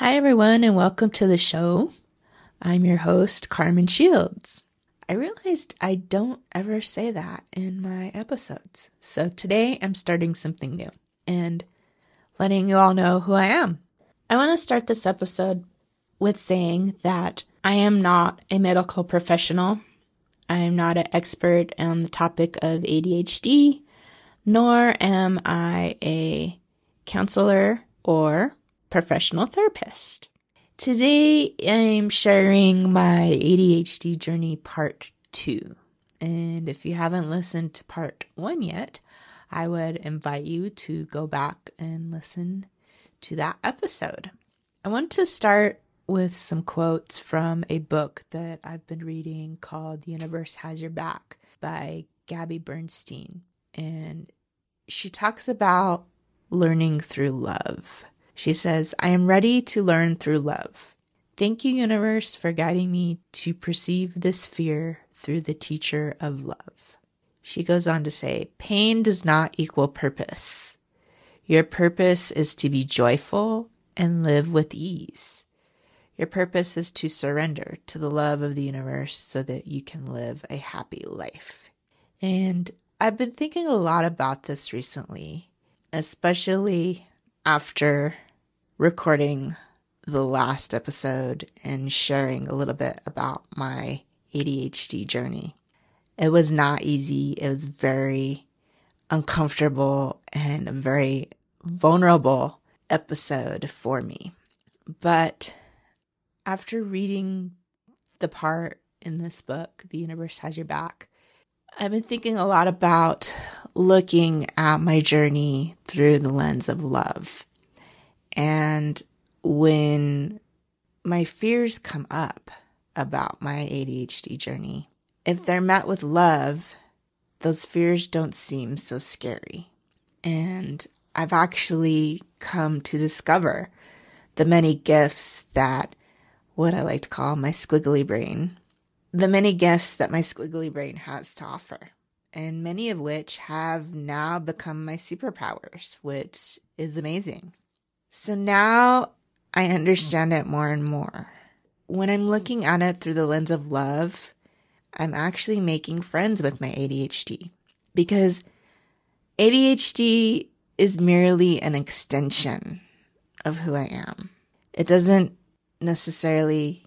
Hi, everyone, and welcome to the show. I'm your host, Carmen Shields. I realized I don't ever say that in my episodes. So today I'm starting something new and letting you all know who I am. I want to start this episode with saying that I am not a medical professional. I am not an expert on the topic of ADHD, nor am I a counselor or professional therapist. Today I'm sharing my ADHD journey part two. And if you haven't listened to part one yet, I would invite you to go back and listen to that episode. I want to start with some quotes from a book that I've been reading called The Universe Has Your Back by Gabby Bernstein. And she talks about learning through love. She says, I am ready to learn through love. Thank you, universe, for guiding me to perceive this fear through the teacher of love. She goes on to say, pain does not equal purpose. Your purpose is to be joyful and live with ease. Your purpose is to surrender to the love of the universe so that you can live a happy life. And I've been thinking a lot about this recently, especially after recording the last episode and sharing a little bit about my ADHD journey. It was not easy. It was very uncomfortable and a very vulnerable episode for me. But after reading the part in this book, The Universe Has Your Back, I've been thinking a lot about looking at my journey through the lens of love and when my fears come up about my ADHD journey, if they're met with love, those fears don't seem so scary. And I've actually come to discover the many gifts that what I like to call my squiggly brain, the many gifts that my squiggly brain has to offer, and many of which have now become my superpowers, which is amazing. So now I understand it more and more. When I'm looking at it through the lens of love, I'm actually making friends with my ADHD because ADHD is merely an extension of who I am. It doesn't necessarily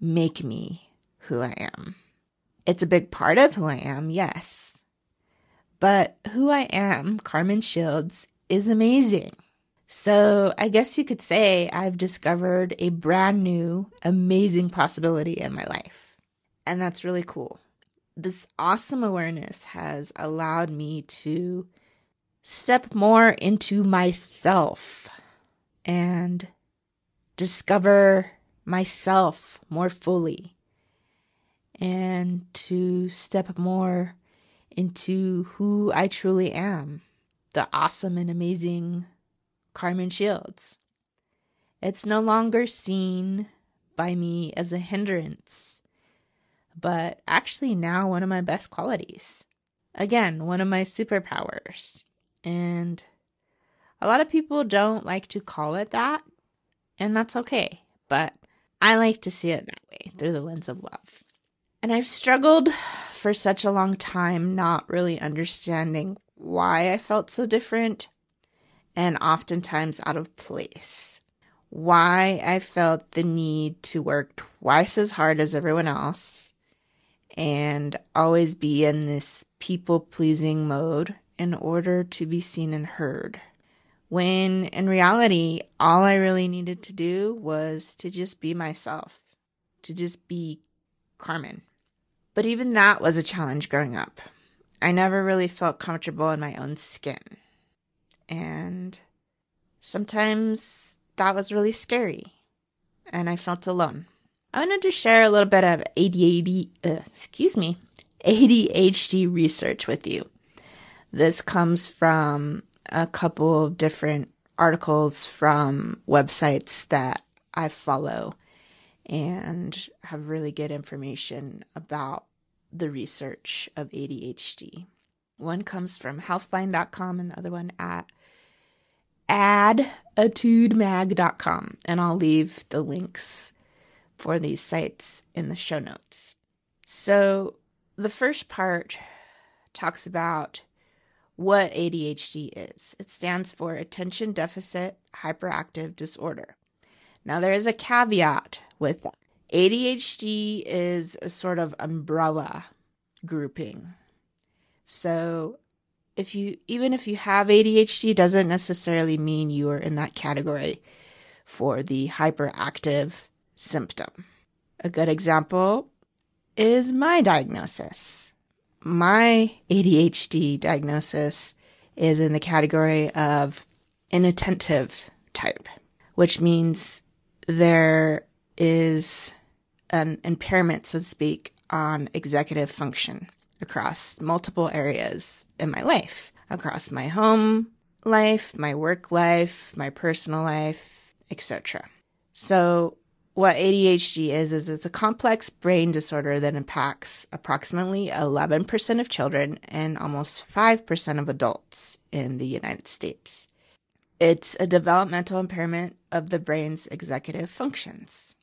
make me who I am. It's a big part of who I am, yes. But who I am, Carmen Shields, is amazing. So I guess you could say I've discovered a brand new, amazing possibility in my life. And that's really cool. This awesome awareness has allowed me to step more into myself and discover myself more fully and to step more into who I truly am the awesome and amazing Carmen Shields. It's no longer seen by me as a hindrance, but actually now one of my best qualities. Again, one of my superpowers. And a lot of people don't like to call it that, and that's okay. But I like to see it that way through the lens of love. And I've struggled for such a long time not really understanding why I felt so different and oftentimes out of place. Why I felt the need to work twice as hard as everyone else and always be in this people pleasing mode in order to be seen and heard. When in reality, all I really needed to do was to just be myself, to just be Carmen. But even that was a challenge growing up. I never really felt comfortable in my own skin. And sometimes that was really scary. And I felt alone. I wanted to share a little bit of ADHD, uh, excuse me, ADHD research with you. This comes from a couple of different articles from websites that I follow and have really good information about the research of ADHD. One comes from healthline.com and the other one at additudemag.com, and I'll leave the links for these sites in the show notes. So, the first part talks about what ADHD is. It stands for Attention Deficit Hyperactive Disorder. Now, there is a caveat with that. ADHD is a sort of umbrella grouping. So, if you even if you have ADHD doesn't necessarily mean you are in that category for the hyperactive symptom. A good example is my diagnosis. My ADHD diagnosis is in the category of inattentive type, which means there is an impairment, so to speak, on executive function across multiple areas in my life, across my home life, my work life, my personal life, etc. So what ADHD is, is it's a complex brain disorder that impacts approximately 11% of children and almost 5% of adults in the United States. It's a developmental impairment of the brain's executive functions.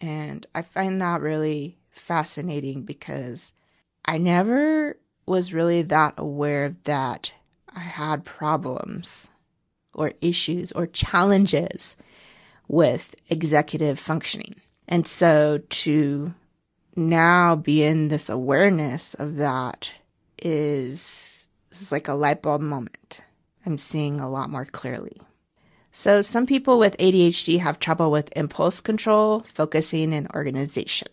And I find that really fascinating because I never was really that aware that I had problems or issues or challenges with executive functioning. And so to now be in this awareness of that is, is like a light bulb moment. I'm seeing a lot more clearly. So some people with ADHD have trouble with impulse control, focusing, and organization.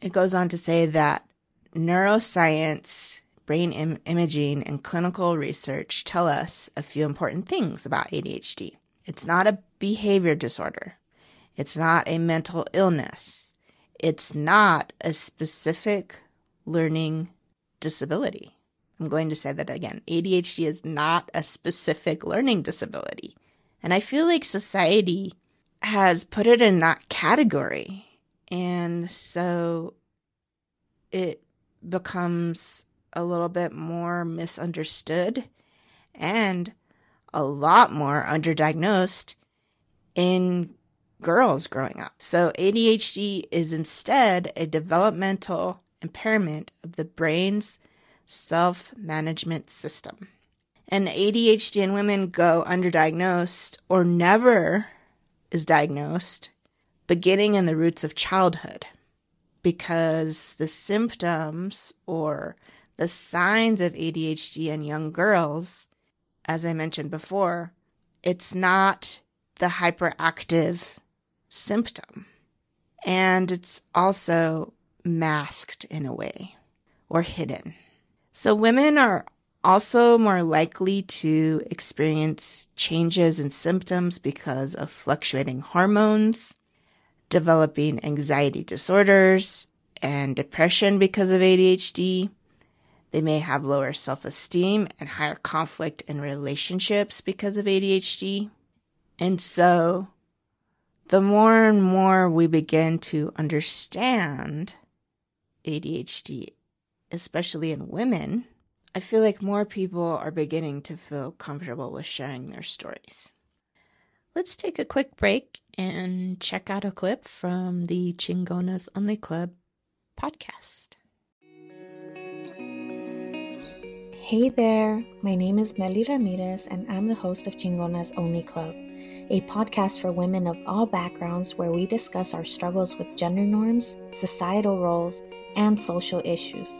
It goes on to say that neuroscience, brain Im- imaging, and clinical research tell us a few important things about ADHD. It's not a behavior disorder. It's not a mental illness. It's not a specific learning disability. I'm going to say that again. ADHD is not a specific learning disability. And I feel like society has put it in that category. And so it becomes a little bit more misunderstood and a lot more underdiagnosed in girls growing up. So ADHD is instead a developmental impairment of the brain's self management system. And ADHD in women go underdiagnosed or never is diagnosed beginning in the roots of childhood because the symptoms or the signs of ADHD in young girls as I mentioned before, it's not the hyperactive symptom. And it's also masked in a way or hidden. So women are also more likely to experience changes in symptoms because of fluctuating hormones, developing anxiety disorders, and depression because of ADHD, they may have lower self esteem and higher conflict in relationships because of ADHD. And so, the more and more we begin to understand ADHD, especially in women, I feel like more people are beginning to feel comfortable with sharing their stories. Let's take a quick break and check out a clip from the Chingonas Only Club podcast. Hey there, my name is Meli Ramirez, and I'm the host of Chingona's Only Club, a podcast for women of all backgrounds where we discuss our struggles with gender norms, societal roles, and social issues.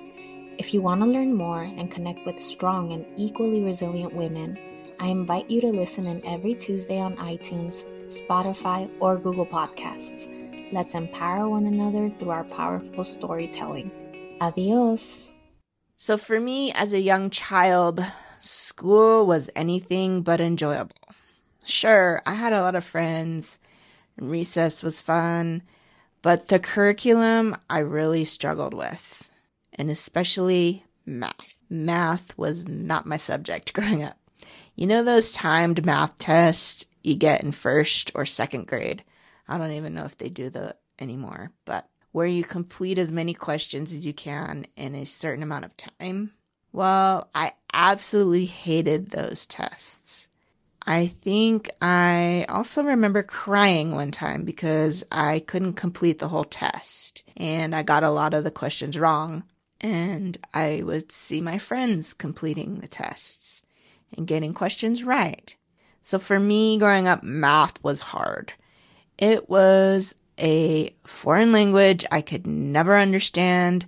If you want to learn more and connect with strong and equally resilient women, I invite you to listen in every Tuesday on iTunes, Spotify, or Google Podcasts. Let's empower one another through our powerful storytelling. Adios. So for me as a young child, school was anything but enjoyable. Sure, I had a lot of friends and recess was fun, but the curriculum I really struggled with, and especially math. Math was not my subject growing up. You know those timed math tests you get in first or second grade? I don't even know if they do that anymore, but where you complete as many questions as you can in a certain amount of time. Well, I absolutely hated those tests. I think I also remember crying one time because I couldn't complete the whole test and I got a lot of the questions wrong. And I would see my friends completing the tests and getting questions right. So for me, growing up, math was hard. It was a foreign language I could never understand.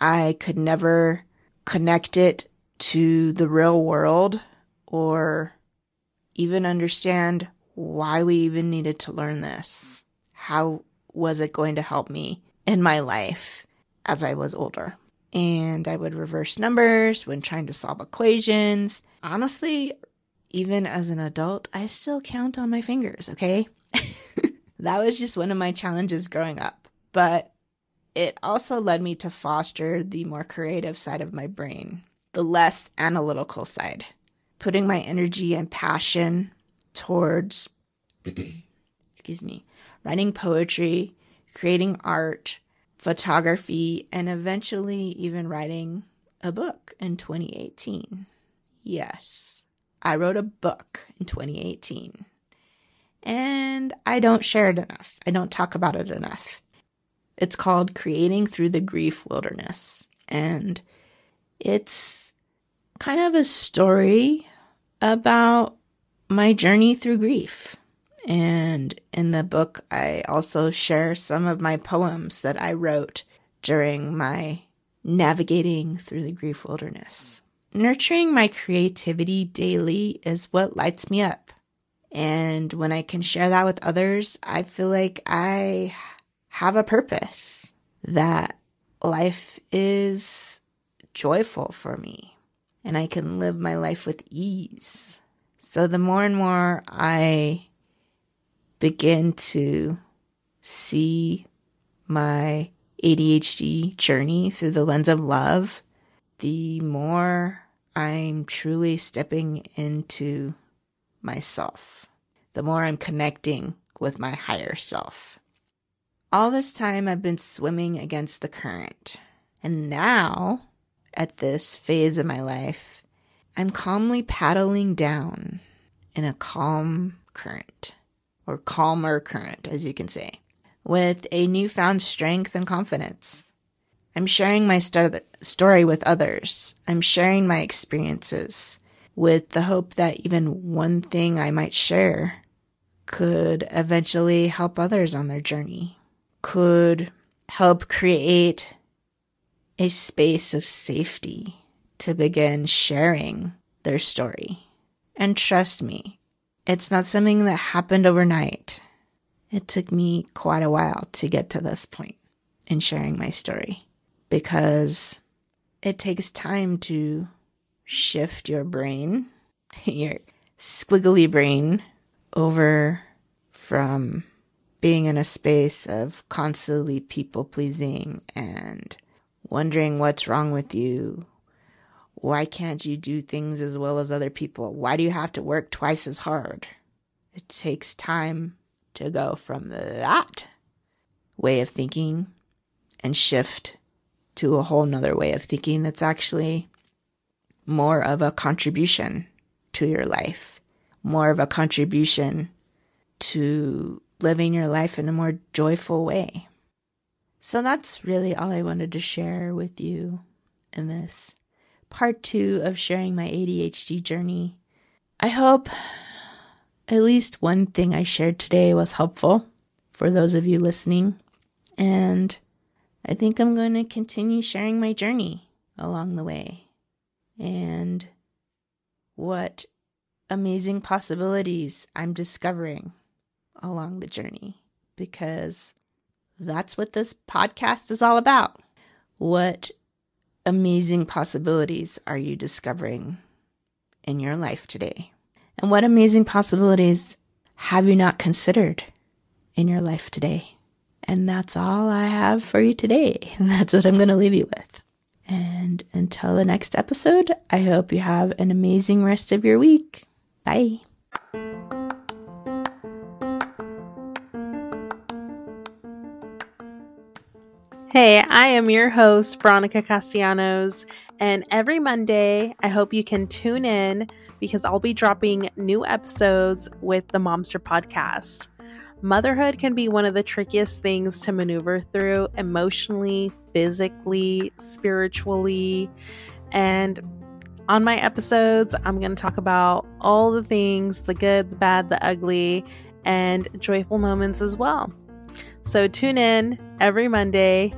I could never connect it to the real world or even understand why we even needed to learn this. How was it going to help me in my life as I was older? And I would reverse numbers when trying to solve equations. Honestly, even as an adult, I still count on my fingers, okay? that was just one of my challenges growing up. But it also led me to foster the more creative side of my brain, the less analytical side putting my energy and passion towards, excuse me, writing poetry, creating art, photography, and eventually even writing a book in 2018. Yes, I wrote a book in 2018. And I don't share it enough. I don't talk about it enough. It's called Creating Through the Grief Wilderness. And it's kind of a story about my journey through grief. And in the book, I also share some of my poems that I wrote during my navigating through the grief wilderness. Nurturing my creativity daily is what lights me up. And when I can share that with others, I feel like I have a purpose, that life is joyful for me and I can live my life with ease. So the more and more I begin to see my ADHD journey through the lens of love, the more I'm truly stepping into myself, the more I'm connecting with my higher self. All this time I've been swimming against the current. And now at this phase of my life, I'm calmly paddling down in a calm current, or calmer current, as you can say, with a newfound strength and confidence. I'm sharing my st- story with others. I'm sharing my experiences with the hope that even one thing I might share could eventually help others on their journey, could help create a space of safety to begin sharing their story. And trust me, it's not something that happened overnight. It took me quite a while to get to this point in sharing my story because it takes time to shift your brain, your squiggly brain, over from being in a space of constantly people pleasing and wondering what's wrong with you. Why can't you do things as well as other people? Why do you have to work twice as hard? It takes time to go from that way of thinking and shift to a whole nother way of thinking that's actually more of a contribution to your life, more of a contribution to living your life in a more joyful way. So that's really all I wanted to share with you in this part two of sharing my ADHD journey. I hope at least one thing I shared today was helpful for those of you listening. And I think I'm going to continue sharing my journey along the way and what amazing possibilities I'm discovering along the journey because that's what this podcast is all about. What amazing possibilities are you discovering in your life today? And what amazing possibilities have you not considered in your life today? And that's all I have for you today. That's what I'm going to leave you with. And until the next episode, I hope you have an amazing rest of your week. Bye. Hey, I am your host, Veronica Castellanos, and every Monday, I hope you can tune in because I'll be dropping new episodes with the Momster podcast. Motherhood can be one of the trickiest things to maneuver through emotionally, physically, spiritually, and on my episodes, I'm going to talk about all the things the good, the bad, the ugly, and joyful moments as well. So tune in every Monday,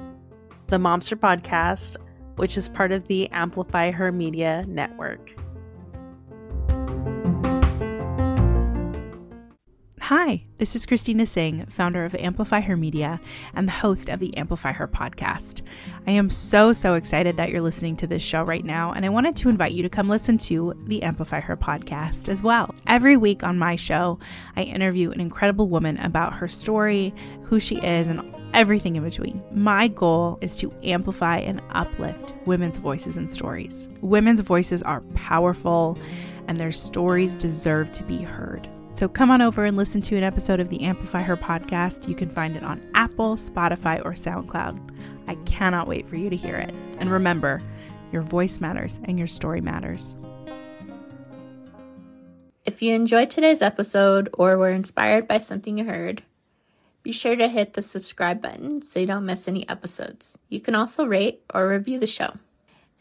the Momster Podcast, which is part of the Amplify Her Media Network. Hi, this is Christina Singh, founder of Amplify Her Media and the host of the Amplify Her podcast. I am so, so excited that you're listening to this show right now, and I wanted to invite you to come listen to the Amplify Her podcast as well. Every week on my show, I interview an incredible woman about her story, who she is, and everything in between. My goal is to amplify and uplift women's voices and stories. Women's voices are powerful, and their stories deserve to be heard. So come on over and listen to an episode of the Amplify Her podcast. You can find it on Apple, Spotify, or SoundCloud. I cannot wait for you to hear it. And remember, your voice matters and your story matters. If you enjoyed today's episode or were inspired by something you heard, be sure to hit the subscribe button so you don't miss any episodes. You can also rate or review the show.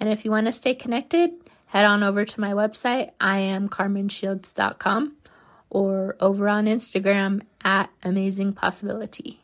And if you want to stay connected, head on over to my website, iamcarmenshields.com or over on Instagram at Amazing Possibility.